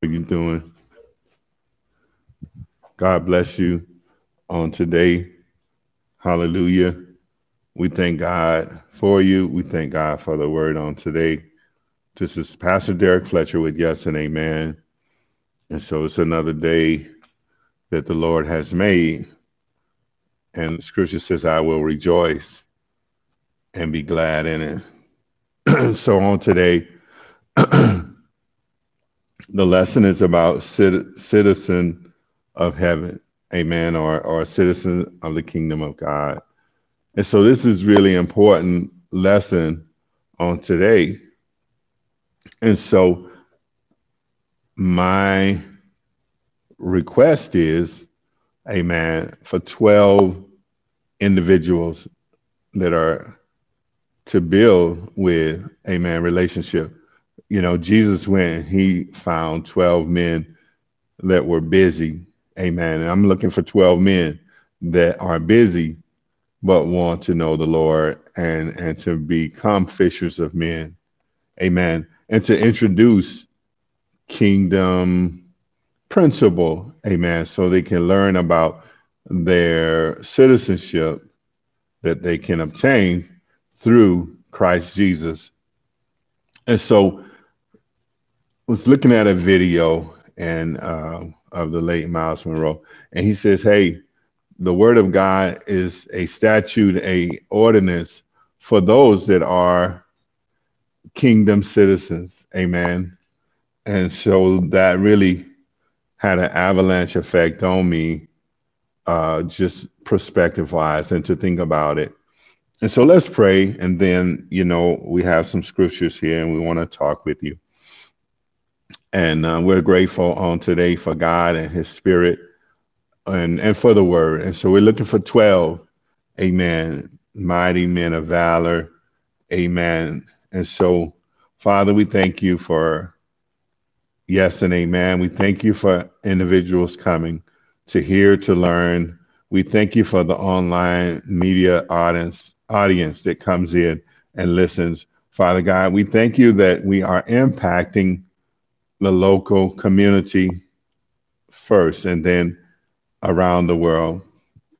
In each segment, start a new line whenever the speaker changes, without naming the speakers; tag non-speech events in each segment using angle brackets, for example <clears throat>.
How you doing? God bless you on today. Hallelujah. We thank God for you. We thank God for the word on today. This is Pastor Derrick Fletcher with Yes and Amen. And so it's another day that the Lord has made. And scripture says, I will rejoice and be glad in it. <clears throat> so on today, <clears throat> the lesson is about citizen of heaven, amen, or, or citizen of the kingdom of God. And so this is really important lesson on today. And so my request is, amen, for 12 individuals that are to build with, amen, relationship. You know, Jesus went, he found 12 men that were busy, amen. And I'm looking for 12 men that are busy but want to know the Lord and and to become fishers of men. Amen. And to introduce kingdom principle, amen, so they can learn about their citizenship that they can obtain through Christ Jesus. And so was looking at a video and uh, of the late Myles Munroe, and he says, Hey, the word of God is a statute, a ordinance for those that are kingdom citizens. Amen. And so that really had an avalanche effect on me, uh, just perspective wise, and to think about it. And so let's pray. And then, you know, we have some scriptures here and we want to talk with you. And uh, we're grateful on today for God and His Spirit and, and for the word. And so we're looking for 12, amen, mighty men of valor, amen. And so, Father, we thank you for yes and amen. We thank you for individuals coming to hear, to learn. We thank you for the online media audience, audience that comes in and listens. Father God, we thank you that we are impacting the local community first and then around the world.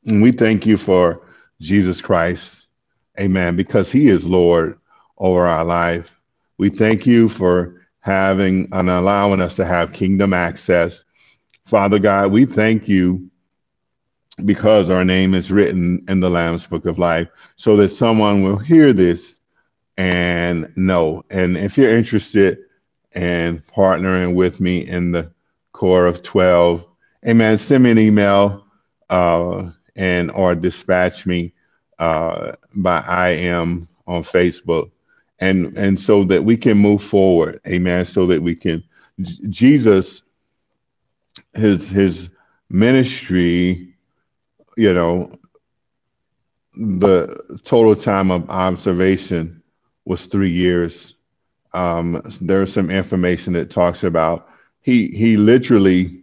And we thank you for Jesus Christ. Amen. Because he is Lord over our life. We thank you for having and allowing us to have kingdom access. Father God, we thank you because our name is written in the Lamb's Book of Life so that someone will hear this and know. And if you're interested in partnering with me in the core of 12, amen, send me an email uh, and or dispatch me uh, by I am on Facebook. And, and so that we can move forward, amen, so that we can, Jesus, his, his ministry, you know, the total time of observation was three years. Um, there's some information that talks about he he literally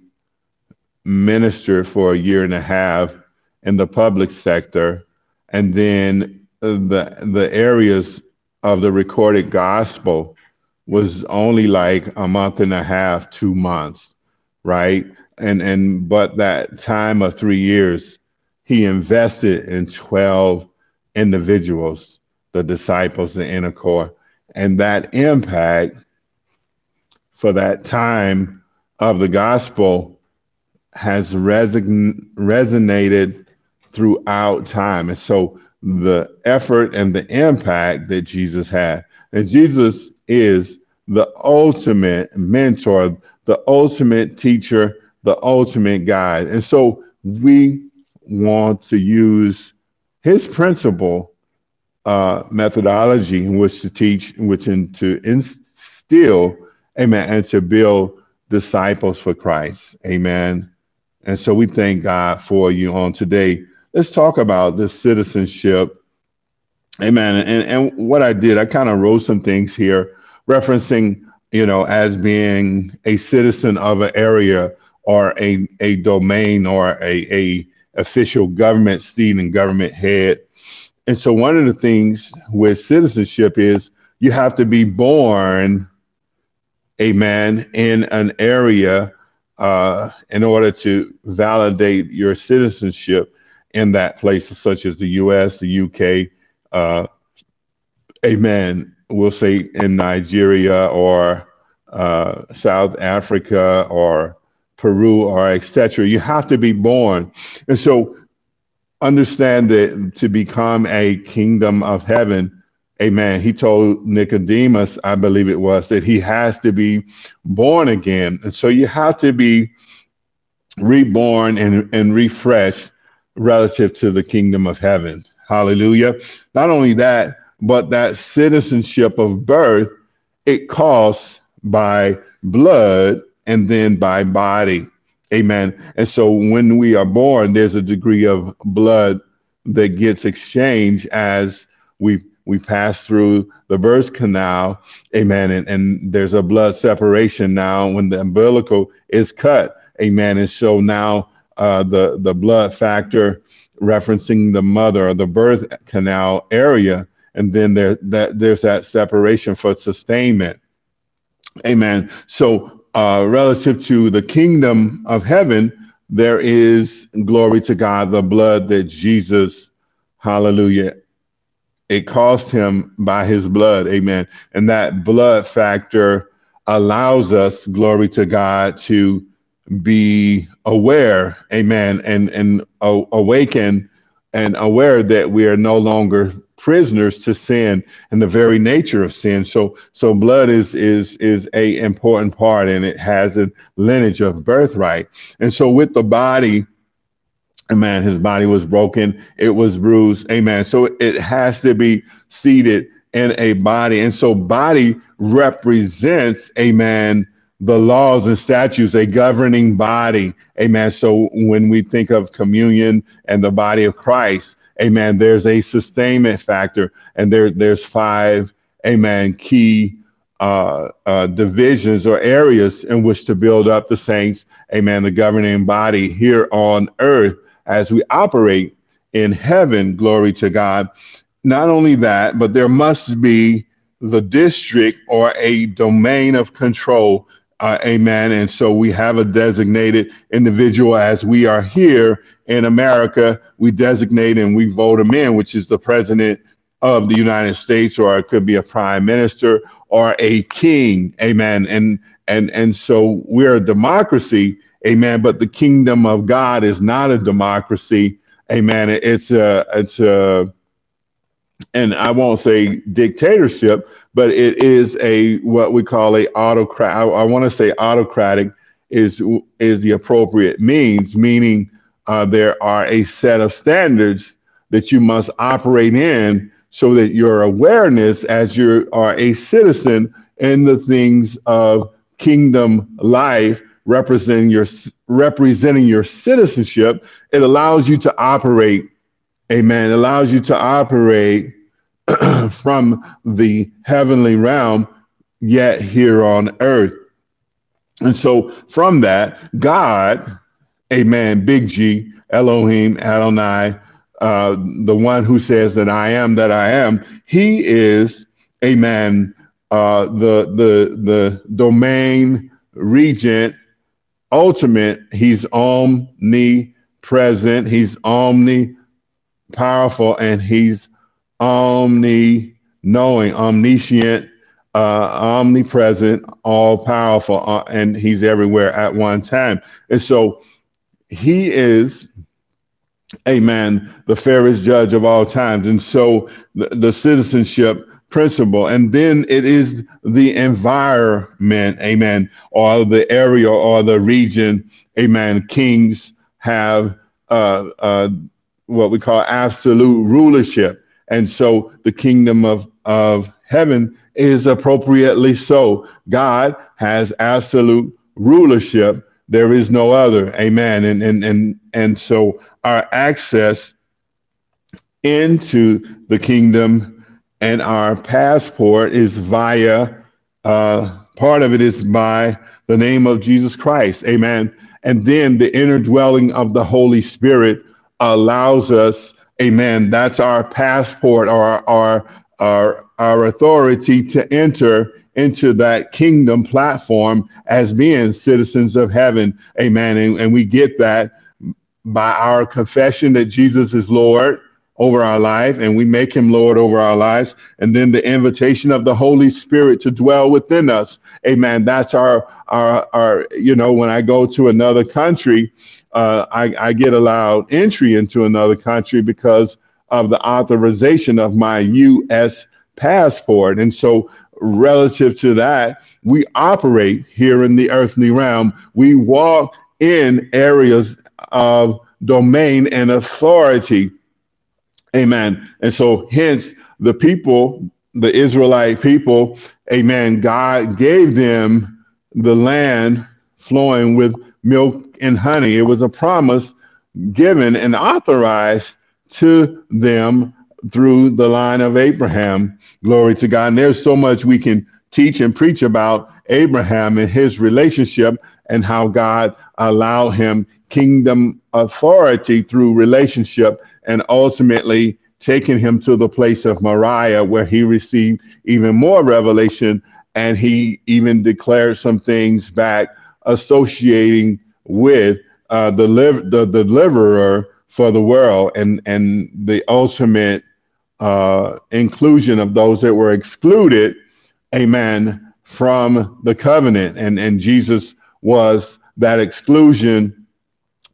ministered for a year and a half in the public sector, and then the the areas of the recorded gospel was only like a month and a half, two months, right? And and but that time of three years, he invested in twelve individuals, the disciples, the inner core, and that impact for that time of the gospel has reson- resonated throughout time. And so the effort and the impact that Jesus had. And Jesus is the ultimate mentor, the ultimate teacher, the ultimate guide. And so we want to use his principle uh, methodology in which to teach, in which in to instill, amen, and to build disciples for Christ. Amen. And so we thank God for you on today. Let's talk about this citizenship. Amen. And, and what I did, I kind of wrote some things here referencing, you know, as being a citizen of an area or a, a domain or a, a official government seat and government head. And so one of the things with citizenship is you have to be born amen, in an area uh, in order to validate your citizenship in that place, such as the US, the UK, uh, amen, we'll say in Nigeria or uh, South Africa or Peru or etc. You have to be born. And so understand that to become a kingdom of heaven, amen. He told Nicodemus, I believe it was, that he has to be born again. And so you have to be reborn and, and refreshed relative to the kingdom of heaven. Hallelujah. Not only that, but that citizenship of birth, it costs by blood and then by body. Amen. And so when we are born, there's a degree of blood that gets exchanged as we we pass through the birth canal. Amen. And, and there's a blood separation now when the umbilical is cut. Amen. And so now uh, the the blood factor referencing the mother or the birth canal area, and then there that there's that separation for sustainment. Amen. So uh, relative to the kingdom of heaven, there is glory to God, the blood that Jesus, hallelujah, it cost him by his blood. Amen. And that blood factor allows us, glory to God, to be aware, amen, and, and uh, awaken and aware that we are no longer prisoners to sin and the very nature of sin. So so blood is is is a important part and it has a lineage of birthright. And so with the body, amen, his body was broken, it was bruised, amen. So it has to be seated in a body. And so body represents, amen, the laws and statutes, a governing body. Amen. So when we think of communion and the body of Christ, amen, there's a sustainment factor and there, there's five, amen, key uh, uh, divisions or areas in which to build up the saints, amen, the governing body here on earth as we operate in heaven, glory to God. Not only that, but there must be the district or a domain of control uh, amen. And so we have a designated individual as we are here in America. We designate and we vote him in, which is the president of the United States, or it could be a prime minister or a king. Amen. And and and so we're a democracy. Amen. But the kingdom of God is not a democracy. Amen. It's a it's a and I won't say dictatorship, but it is a what we call a autocrat. I, I want to say autocratic is is the appropriate means, meaning uh, there are a set of standards that you must operate in, so that your awareness as you are a citizen in the things of kingdom life representing your representing your citizenship it allows you to operate amen, It allows you to operate <clears throat> from the heavenly realm, yet here on earth. And so from that, God, amen, big G, Elohim, Adonai, uh, the one who says that I am that I am, he is, amen, uh, the, the, the domain regent, ultimate, he's omnipresent, he's omni powerful and he's omni knowing, omniscient, uh, omnipresent, all powerful, uh, and he's everywhere at one time. And so he is, amen, the fairest judge of all times. And so the, the citizenship principle, and then it is the environment, amen, or the area or the region, amen. Kings have uh, uh, what we call absolute rulership. And so the kingdom of, of heaven is appropriately so. God has absolute rulership. There is no other. Amen. And and and and so our access into the kingdom and our passport is via uh, part of it is by the name of Jesus Christ. Amen. And then the inner dwelling of the Holy Spirit allows us, amen, that's our passport or our, our, our authority to enter into that kingdom platform as being citizens of heaven. Amen. And, and we get that by our confession that Jesus is Lord over our life and we make him Lord over our lives. And then the invitation of the Holy Spirit to dwell within us. Amen. That's our, our, our, you know, when I go to another country, uh, I, I get allowed entry into another country because of the authorization of my U.S. passport. And so, relative to that, we operate here in the earthly realm. We walk in areas of domain and authority. Amen. And so, hence, the people, the Israelite people, amen, God gave them the land flowing with milk and honey. It was a promise given and authorized to them through the line of Abraham. Glory to God. And there's so much we can teach and preach about Abraham and his relationship and how God allowed him kingdom authority through relationship and ultimately taking him to the place of Moriah where he received even more revelation and he even declared some things back associating with uh, the, the deliverer for the world and, and the ultimate uh, inclusion of those that were excluded, amen, from the covenant. And, and Jesus was that exclusion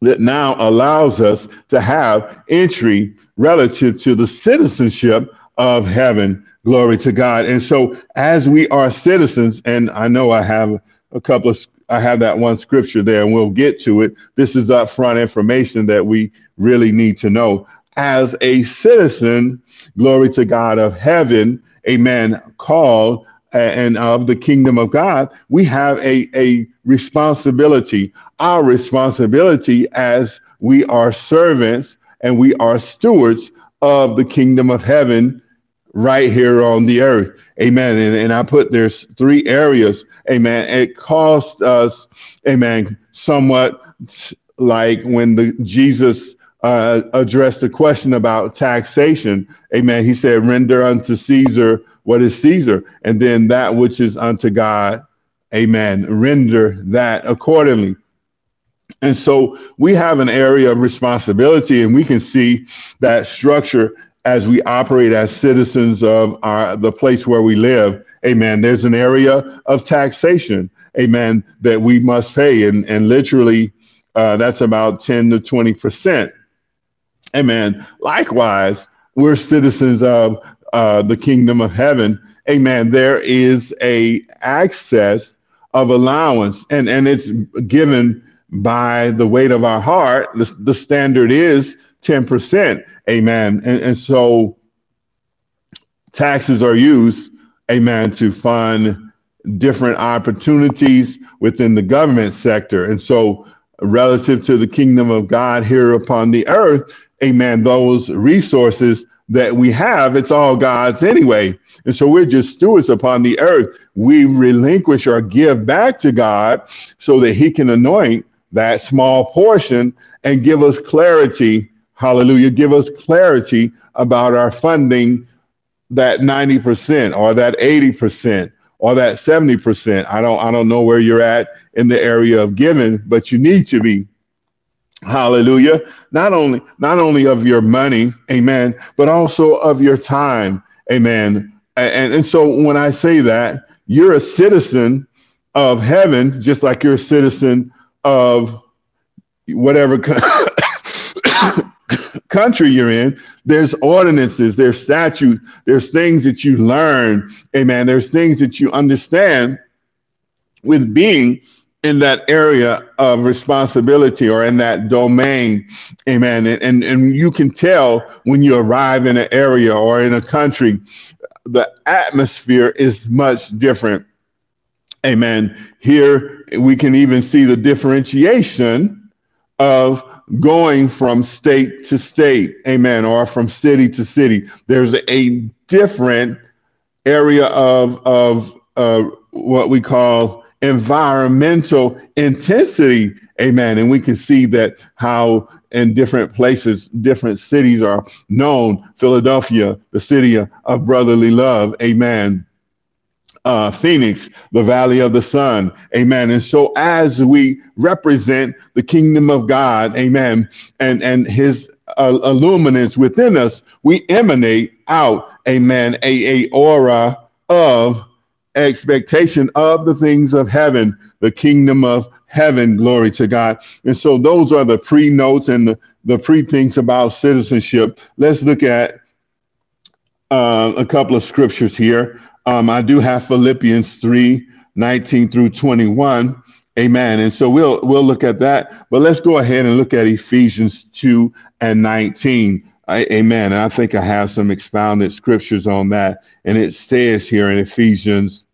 that now allows us to have entry relative to the citizenship of heaven. Glory to God. And so, as we are citizens, and I know I have a couple of I have that one scripture there and we'll get to it. This is upfront information that we really need to know. As a citizen, glory to God of heaven, amen, called uh, and of the kingdom of God, we have a, a responsibility. Our responsibility as we are servants and we are stewards of the kingdom of heaven right here on the earth. Amen. And, and I put there's three areas. Amen. It cost us, amen, somewhat like when the Jesus uh, addressed the question about taxation. Amen. He said, render unto Caesar what is Caesar, and then that which is unto God. Amen. Render that accordingly. And so we have an area of responsibility, and we can see that structure as we operate as citizens of our the place where we live amen there's an area of taxation amen that we must pay and and literally uh, that's about 10 to 20 percent amen likewise we're citizens of uh, the kingdom of heaven amen there is a access of allowance and and it's given by the weight of our heart the, the standard is 10%. Amen. And, and so taxes are used, amen, to fund different opportunities within the government sector. And so, relative to the kingdom of God here upon the earth, amen, those resources that we have, it's all God's anyway. And so we're just stewards upon the earth. We relinquish or give back to God so that He can anoint that small portion and give us clarity hallelujah, give us clarity about our funding that 90% or that 80% or that 70%. I don't I don't know where you're at in the area of giving, but you need to be hallelujah not only not only of your money amen but also of your time amen and and so when i say that you're a citizen of heaven just like you're a citizen of whatever <coughs> country you're in, there's ordinances, there's statutes, there's things that you learn. Amen. There's things that you understand with being in that area of responsibility or in that domain. Amen. And, and, and you can tell when you arrive in an area or in a country, the atmosphere is much different. Amen. Here we can even see the differentiation of going from state to state, amen, or from city to city. There's a different area of, of uh, what we call environmental intensity, amen. And we can see that how in different places, different cities are known. Philadelphia, the city of brotherly love, amen. uh, Phoenix, the Valley of the Sun. Amen. And so as we represent the kingdom of God, amen, and, and his uh, illuminance within us, we emanate out, amen, a, a aura of expectation of the things of heaven, the kingdom of heaven. Glory to God. And so those are the pre notes and the, the pre things about citizenship. Let's look at uh, a couple of scriptures here. Um, I do have Philippians 3 19 through 21. Amen. And so we'll we'll look at that. But let's go ahead and look at Ephesians 2 and 19. I, amen. And I think I have some expounded scriptures on that. And it says here in Ephesians,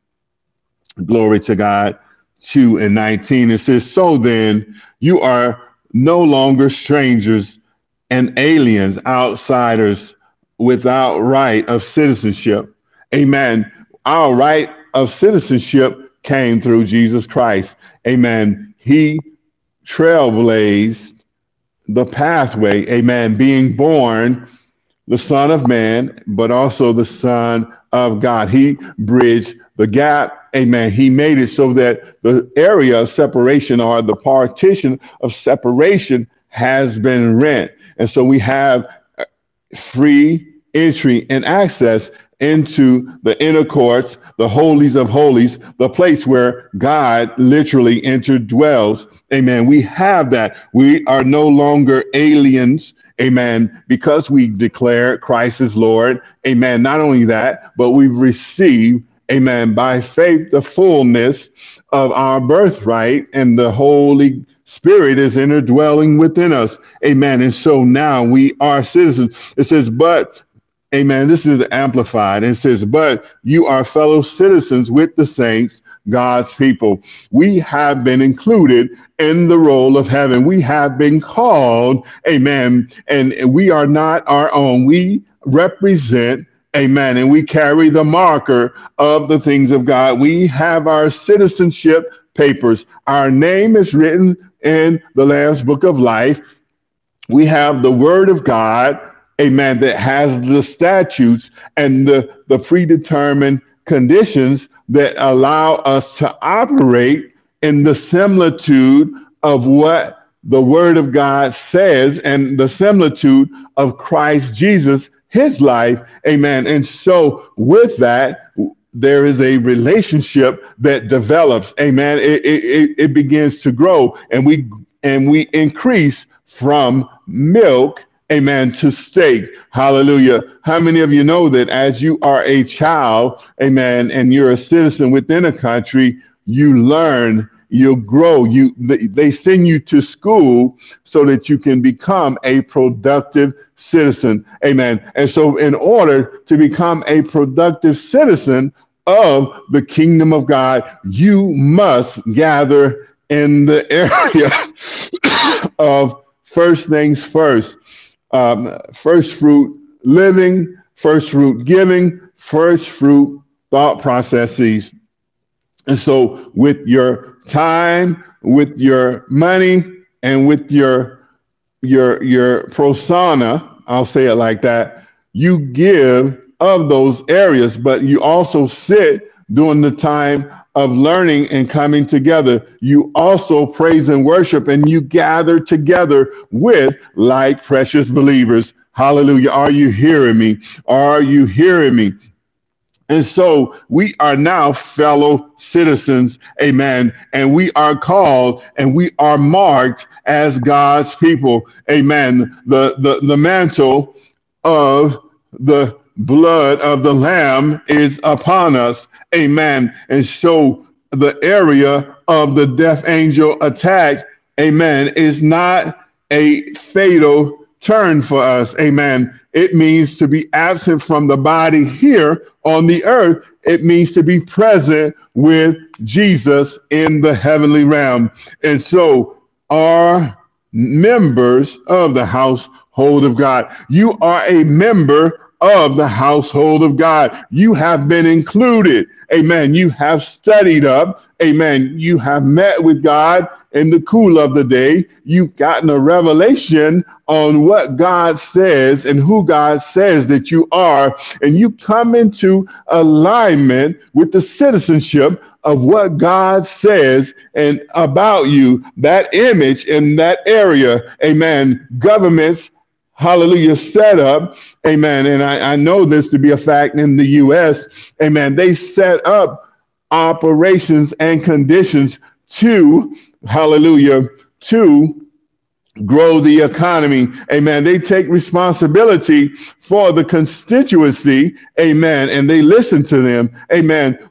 glory to God, 2 and 19, it says, So then you are no longer strangers and aliens, outsiders without right of citizenship. Amen. Our right of citizenship came through Jesus Christ. Amen. He trailblazed the pathway, amen, being born the Son of Man, but also the Son of God. He bridged the gap, amen. He made it so that the area of separation or the partition of separation has been rent. And so we have uh, free entry and access into the inner courts, the holies of holies, the place where God literally interdwells. Amen. We have that. We are no longer aliens. Amen. Because we declare Christ is Lord. Amen. Not only that, but we receive, amen, by faith, the fullness of our birthright and the Holy Spirit is interdwelling within us. Amen. And so now we are citizens. It says, but Amen. This is amplified. It says, But you are fellow citizens with the saints, God's people. We have been included in the roll of heaven. We have been called, amen. And we are not our own. We represent, amen. And we carry the marker of the things of God. We have our citizenship papers. Our name is written in the Lamb's book of life. We have the word of God amen, that has the statutes and the, the predetermined conditions that allow us to operate in the similitude of what the word of God says and the similitude of Christ Jesus, his life. Amen. And so with that, there is a relationship that develops. Amen. It, it, it begins to grow and we and we increase from milk amen, to steak. Hallelujah. How many of you know that as you are a child, amen, and you're a citizen within a country, you learn, you grow, you they send you to school so that you can become a productive citizen. Amen. And so in order to become a productive citizen of the kingdom of God, you must gather in the area <coughs> of first things first um, first fruit living, first fruit giving, first fruit thought processes. And so, with your time, with your money, and with your your your persona, I'll say it like that, you give of those areas, but you also sit during the time of learning and coming together. You also praise and worship and you gather together with like precious believers. Hallelujah. Are you hearing me? Are you hearing me? And so we are now fellow citizens, amen. And we are called and we are marked as God's people, amen. The, the, the mantle of the blood of the Lamb is upon us. Amen. And so the area of the death angel attack, amen, is not a fatal turn for us. Amen. It means to be absent from the body here on the earth. It means to be present with Jesus in the heavenly realm. And so, our members of the household of God, you are a member of the household of God. You have been included. Amen. You have studied up. Amen. You have met with God in the cool of the day. You've gotten a revelation on what God says and who God says that you are. And you come into alignment with the citizenship of what God says and about you, that image in that area. Amen. Governments hallelujah, set up, amen. And I, I know this to be a fact in the U.S., amen. They set up operations and conditions to, hallelujah, to grow the economy. Amen. They take responsibility for the constituency. Amen. And they listen to them. Amen.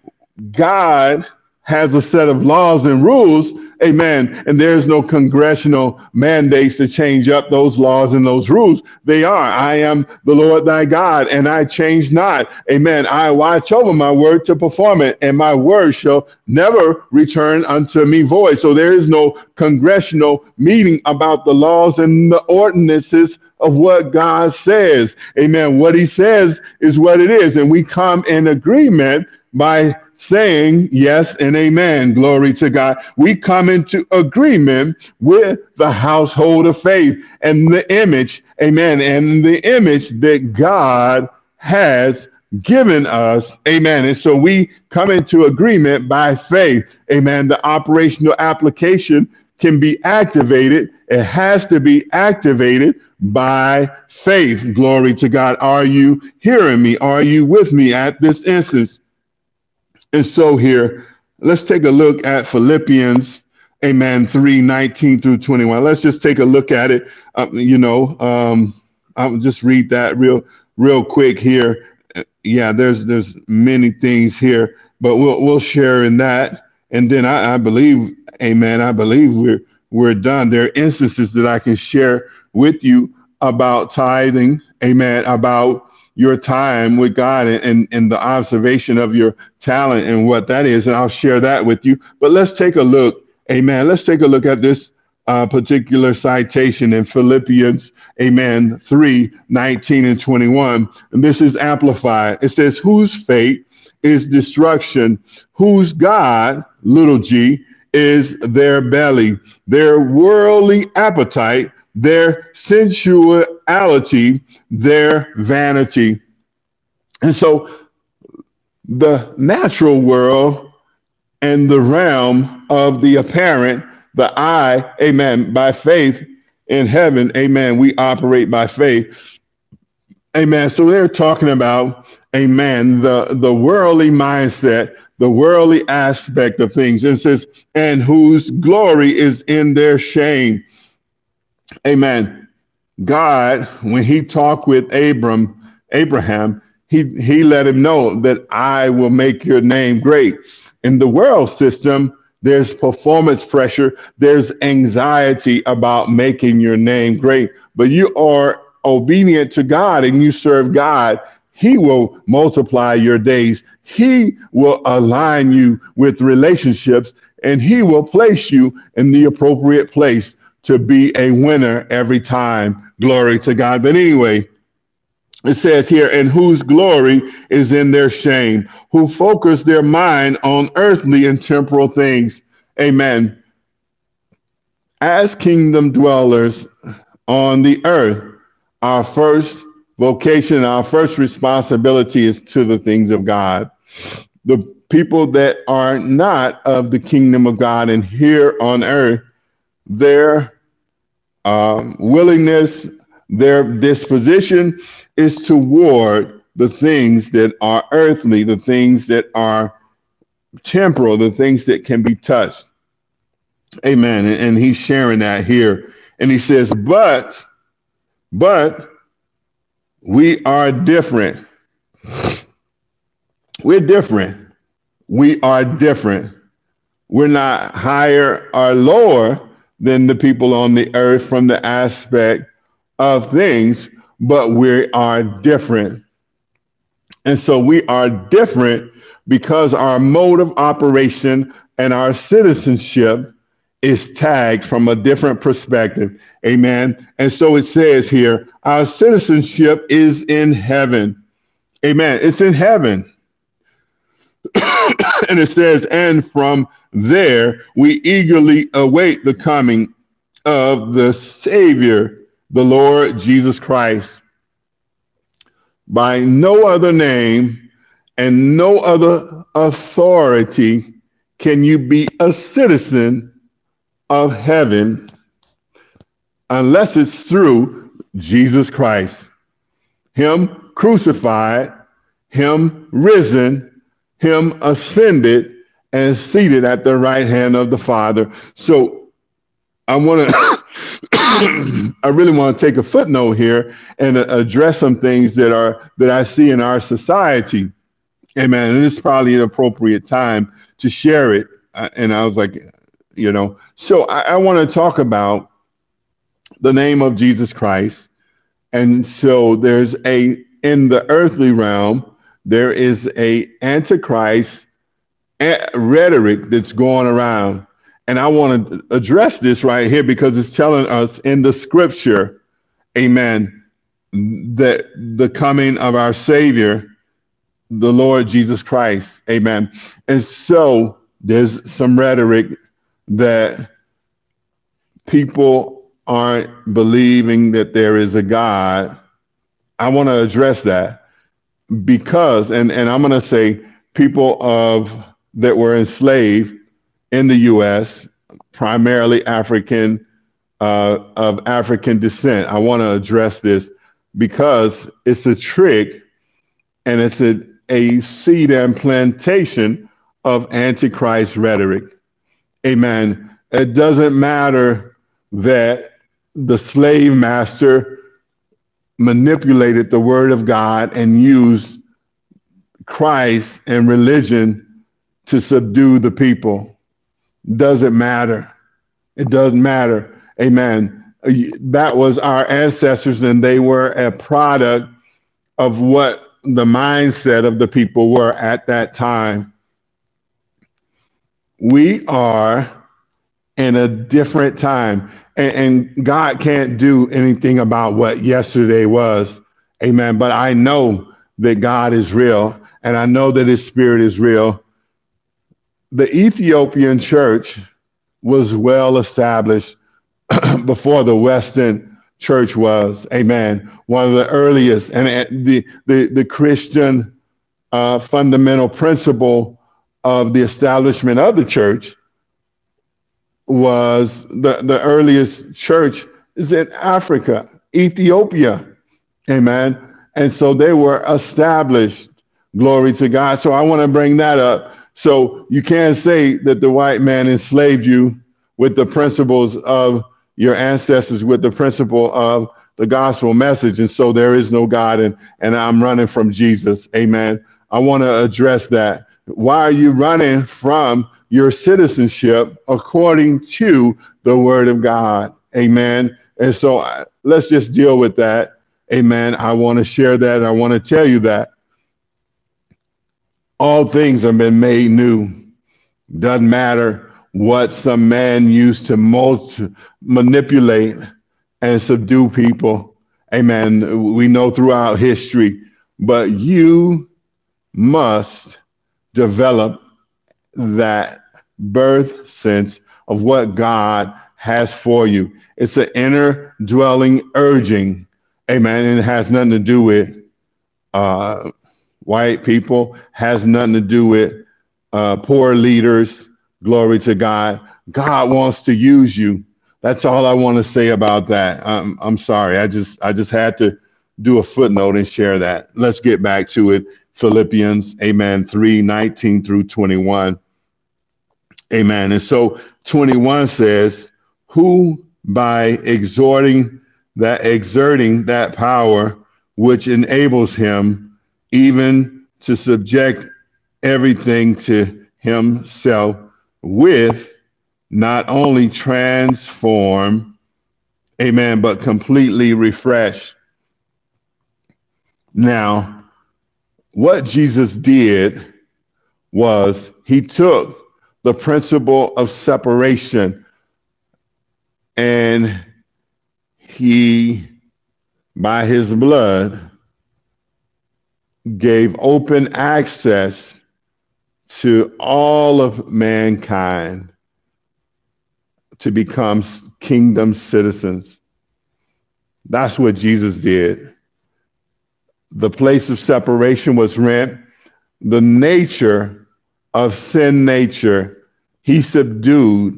God has a set of laws and rules Amen. And there's no congressional mandates to change up those laws and those rules. They are. I am the Lord thy God, and I change not. Amen. I watch over my word to perform it, and my word shall never return unto me void. So there is no congressional meeting about the laws and the ordinances of what God says. Amen. What he says is what it is. And we come in agreement by saying yes and amen. Glory to God. We come into agreement with the household of faith and the image, amen, and the image that God has given us. Amen. And so we come into agreement by faith. Amen. The operational application can be activated. It has to be activated by faith. Glory to God. Are you hearing me? Are you with me at this instance? And so here, let's take a look at Philippians, amen, 3 19 through 21. Let's just take a look at it. Uh, you know, um, I'll just read that real, real quick here. Yeah, there's there's many things here, but we'll we'll share in that. And then I, I believe, amen, I believe we're we're done. There are instances that I can share with you about tithing, amen, about your time with God and, and, and, the observation of your talent and what that is. And I'll share that with you. But let's take a look. Amen. Let's take a look at this uh, particular citation in Philippians, amen, 3 19 and 21. And this is amplified. It says, Whose fate is destruction, whose God, little g, is their belly, their worldly appetite their sensuality, their vanity. And so the natural world and the realm of the apparent, the eye, amen, by faith in heaven, amen, we operate by faith. Amen. So they're talking about, amen, the, the worldly mindset, the worldly aspect of things. It says, and whose glory is in their shame Amen. God, when he talked with Abram, Abraham, he, he let him know that I will make your name great. In the world system, there's performance pressure, there's anxiety about making your name great, but you are obedient to God and you serve God. He will multiply your days. He will align you with relationships and he will place you in the appropriate place to be a winner every time. Glory to God. But anyway, it says here, and whose glory is in their shame, who focus their mind on earthly and temporal things. Amen. As kingdom dwellers on the earth, our first vocation, our first responsibility is to the things of God. The people that are not of the kingdom of God and here on earth, their um, willingness, their disposition is toward the things that are earthly, the things that are temporal, the things that can be touched. Amen. And, and he's sharing that here. And he says, but, but we are different. We're different. We are different. We're not higher or lower than the people on the earth from the aspect of things, but we are different. And so we are different because our mode of operation and our citizenship is tagged from a different perspective. Amen. And so it says here, our citizenship is in heaven. Amen. It's in heaven. And it says, and from there we eagerly await the coming of the Savior, the Lord Jesus Christ. By no other name and no other authority can you be a citizen of heaven unless it's through Jesus Christ. Him crucified, Him risen, Him ascended, and seated at the right hand of the Father. So I want to. <coughs> I really want to take a footnote here and address some things that are that I see in our society. Amen. And this is probably an appropriate time to share it. Uh, and I was like, you know, so I, I want to talk about the name of Jesus Christ. And so there's a in the earthly realm, there is a antichrist eh, rhetoric that's going around. And I want to address this right here because it's telling us in the scripture, amen, that the coming of our Savior, the Lord Jesus Christ, amen. And so there's some rhetoric that people aren't believing that there is a God. I want to address that because, and, and I'm going to say people of that were enslaved in the U.S., primarily African uh, of African descent. I want to address this because it's a trick and it's a, a seed and plantation of Antichrist rhetoric. Amen. It doesn't matter that the slave master manipulated the word of God and used Christ and religion to subdue the people. Doesn't matter. It doesn't matter. Amen. That was our ancestors, and they were a product of what the mindset of the people were at that time we are in a different time and, and, God can't do anything about what yesterday was. Amen. But I know that God is real and I know that his spirit is real. The Ethiopian church was well established <clears throat> before the Western church was. Amen. One of the earliest and the, the, the Christian uh, fundamental principle of the establishment of the church was the, the earliest church is in Africa, Ethiopia. Amen. And so they were established. Glory to God. So I want to bring that up. So you can't say that the white man enslaved you with the principles of your ancestors, with the principle of the gospel message. And so there is no God, and, and I'm running from Jesus. Amen. I want to address that. Why are you running from your citizenship according to the word of God? Amen. And so uh, let's just deal with that. Amen. I want to share that. I want to tell you that all things have been made new. Doesn't matter what some man used to multi- manipulate and subdue people. Amen. We know throughout history, but you must develop that birth sense of what God has for you. It's an inner dwelling urging. Amen. And it has nothing to do with uh, white people, has nothing to do with uh, poor leaders. Glory to God. God wants to use you. That's all I want to say about that. I'm, I'm sorry. I just I just had to do a footnote and share that. Let's get back to it. Philippians, amen, 3 19 through 21. Amen. And so 21 says, Who by exhorting that exerting that power which enables him even to subject everything to himself with not only transform, amen, but completely refresh. Now, what Jesus did was he took the principle of separation and he, by his blood, gave open access to all of mankind to become kingdom citizens. That's what Jesus did. The place of separation was rent. The nature of sin nature, he subdued.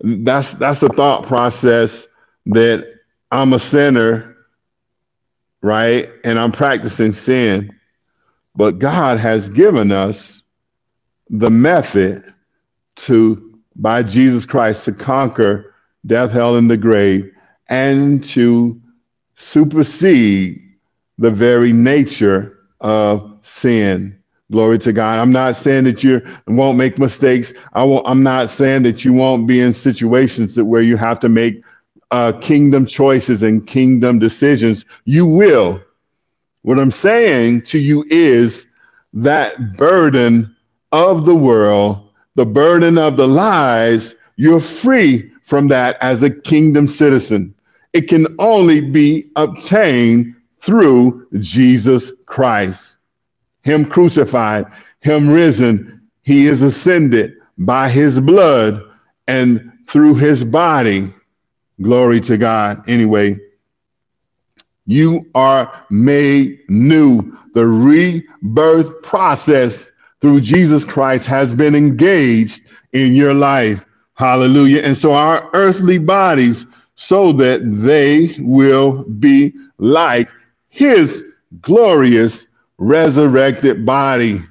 That's that's a thought process that I'm a sinner, right? And I'm practicing sin. But God has given us the method to, by Jesus Christ, to conquer death, hell, and the grave, and to supersede the very nature of sin. Glory to God. I'm not saying that you won't make mistakes. I won't, I'm not saying that you won't be in situations that where you have to make uh, kingdom choices and kingdom decisions. You will. What I'm saying to you is that burden of the world, the burden of the lies, you're free from that as a kingdom citizen. It can only be obtained through Jesus Christ. Him crucified, Him risen, He is ascended by His blood and through His body. Glory to God. Anyway, you are made new. The rebirth process through Jesus Christ has been engaged in your life. Hallelujah. And so our earthly bodies, so that they will be like his glorious resurrected body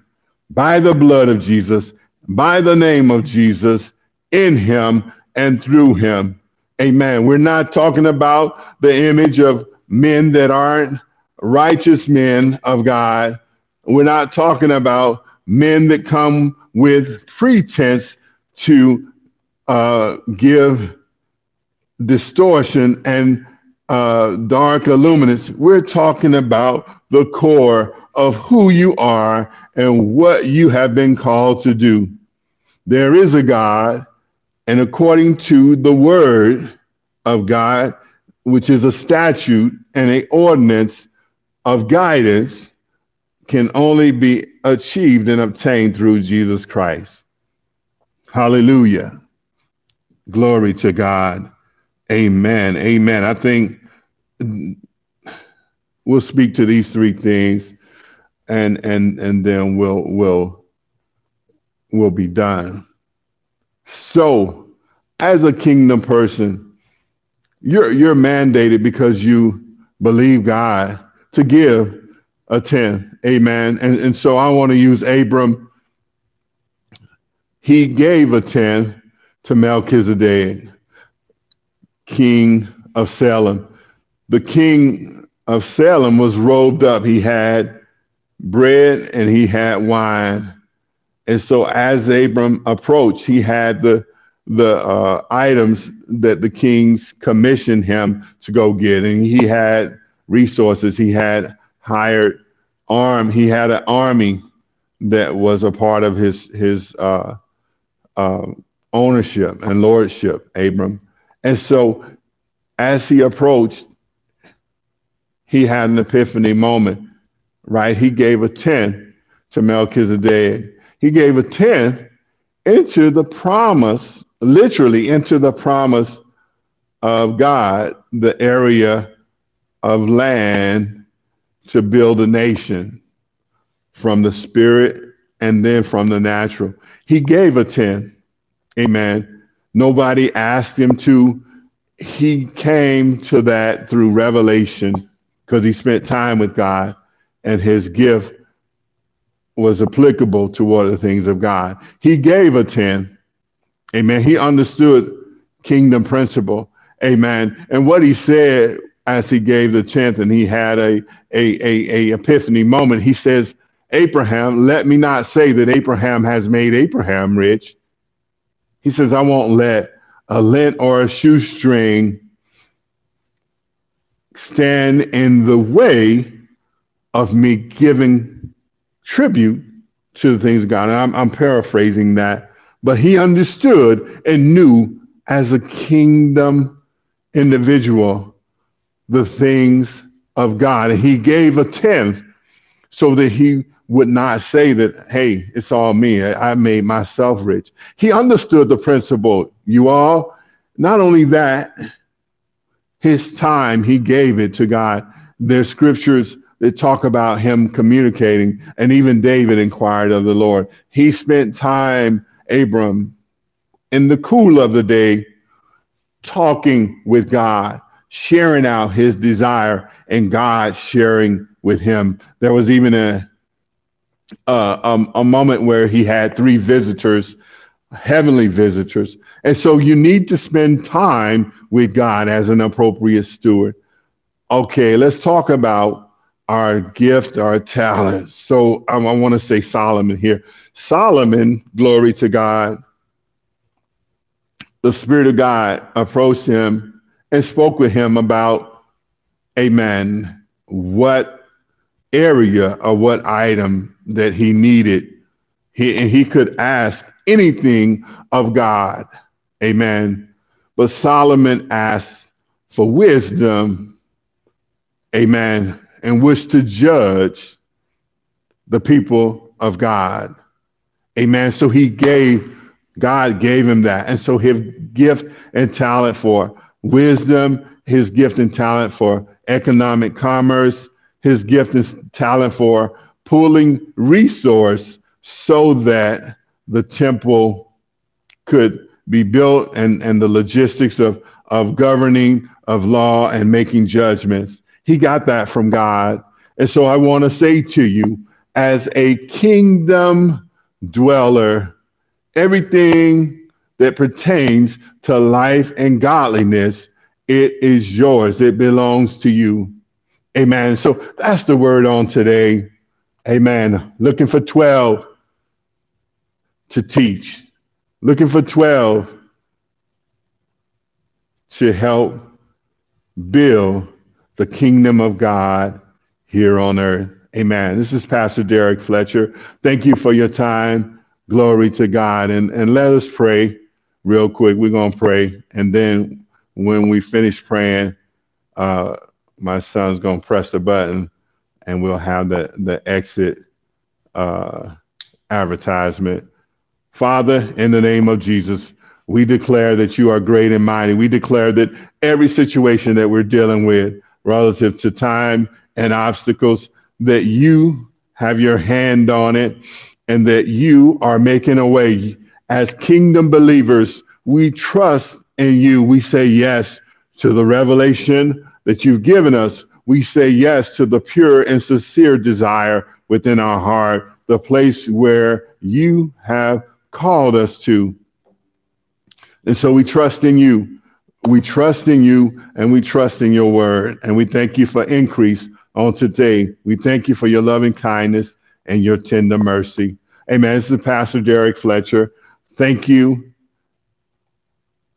by the blood of Jesus, by the name of Jesus, in him and through him. Amen. We're not talking about the image of men that aren't righteous men of God. We're not talking about men that come with pretense to uh, give distortion and uh, dark illuminance. We're talking about the core of who you are and what you have been called to do. There is a God, and according to the word of God, which is a statute and a ordinance of guidance, can only be achieved and obtained through Jesus Christ. Hallelujah. Glory to God. Amen. Amen. I think we'll speak to these three things and and and then we'll we'll we'll be done. So, as a kingdom person, you're you're mandated because you believe God to give a 10. Amen. And, and so I want to use Abram. He gave a 10 to Melchizedek, king of Salem. The king of Salem was robed up. He had bread and he had wine. And so as Abram approached, he had the the uh, items that the kings commissioned him to go get, and he had resources. He had hired arm. He had an army that was a part of his his uh, uh, ownership and lordship, Abram. And so, as he approached, he had an epiphany moment. Right? He gave a tenth to Melchizedek. He gave a tenth into the promise, literally into the promise of God, the area of land to build a nation from the spirit and then from the natural. He gave a 10. Amen. Nobody asked him to. He came to that through revelation because he spent time with God and his gift was applicable toward the things of God. He gave a 10. Amen. He understood kingdom principle. Amen. And what he said as he gave the tenth and he had a, a, a, a epiphany moment, he says, Abraham, let me not say that Abraham has made Abraham rich. He says, I won't let a lint or a shoestring stand in the way of me giving tribute to the things of God. And I'm, I'm paraphrasing that, but he understood and knew as a kingdom individual the things of God. And he gave a tenth so that he would not say that, hey, it's all me. I made myself rich. He understood the principle. You all, not only that, his time, he gave it to God. There's scriptures talk about him communicating, and even David inquired of the Lord. He spent time, Abram, in the cool of the day, talking with God, sharing out his desire, and God sharing with him. There was even a uh, um, a moment where he had three visitors, heavenly visitors. And so you need to spend time with God as an appropriate steward. Okay, let's talk about our gift, our talents. So um, I want to say Solomon here. Solomon, glory to God, the Spirit of God approached him and spoke with him about, amen, what area or what item that he needed. He, and he could ask anything of God. Amen. But Solomon asked for wisdom. Amen. And wished to judge the people of God. Amen. So he gave, God gave him that. And so his gift and talent for wisdom, his gift and talent for economic commerce, his gift and talent for pooling resource so that the temple could be built and, and the logistics of, of governing of law and making judgments. He got that from God. And so I want to say to you, as a kingdom dweller, everything that pertains to life and godliness, it is yours. It belongs to you. Amen. So that's the word on today. Amen. Looking for 12 to teach, looking for 12 to help build the kingdom of God here on earth. Amen. This is Pastor Derrick Fletcher. Thank you for your time. Glory to God. And, and let us pray real quick. We're going to pray. And then when we finish praying, uh, my son's going to press the button and we'll have the, the exit uh, advertisement. Father, in the name of Jesus, we declare that you are great and mighty. We declare that every situation that we're dealing with relative to time and obstacles, that you have your hand on it and that you are making a way. As kingdom believers, we trust in you. We say yes to the revelation that you've given us we say yes to the pure and sincere desire within our heart, the place where you have called us to. And so we trust in you. We trust in you and we trust in your word. And we thank you for increase on today. We thank you for your loving kindness and your tender mercy. Amen. This is Pastor Derrick Fletcher. Thank you.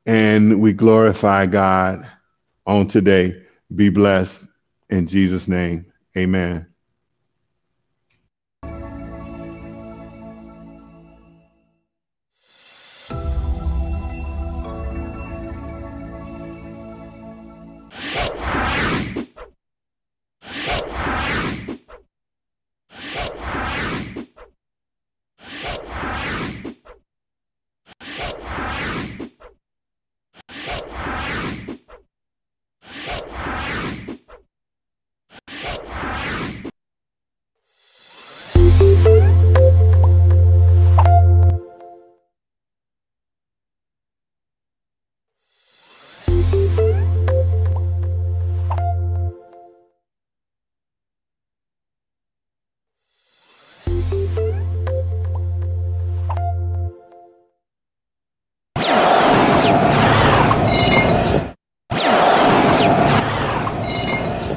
And we glorify God on today. Be blessed. In Jesus' name, amen.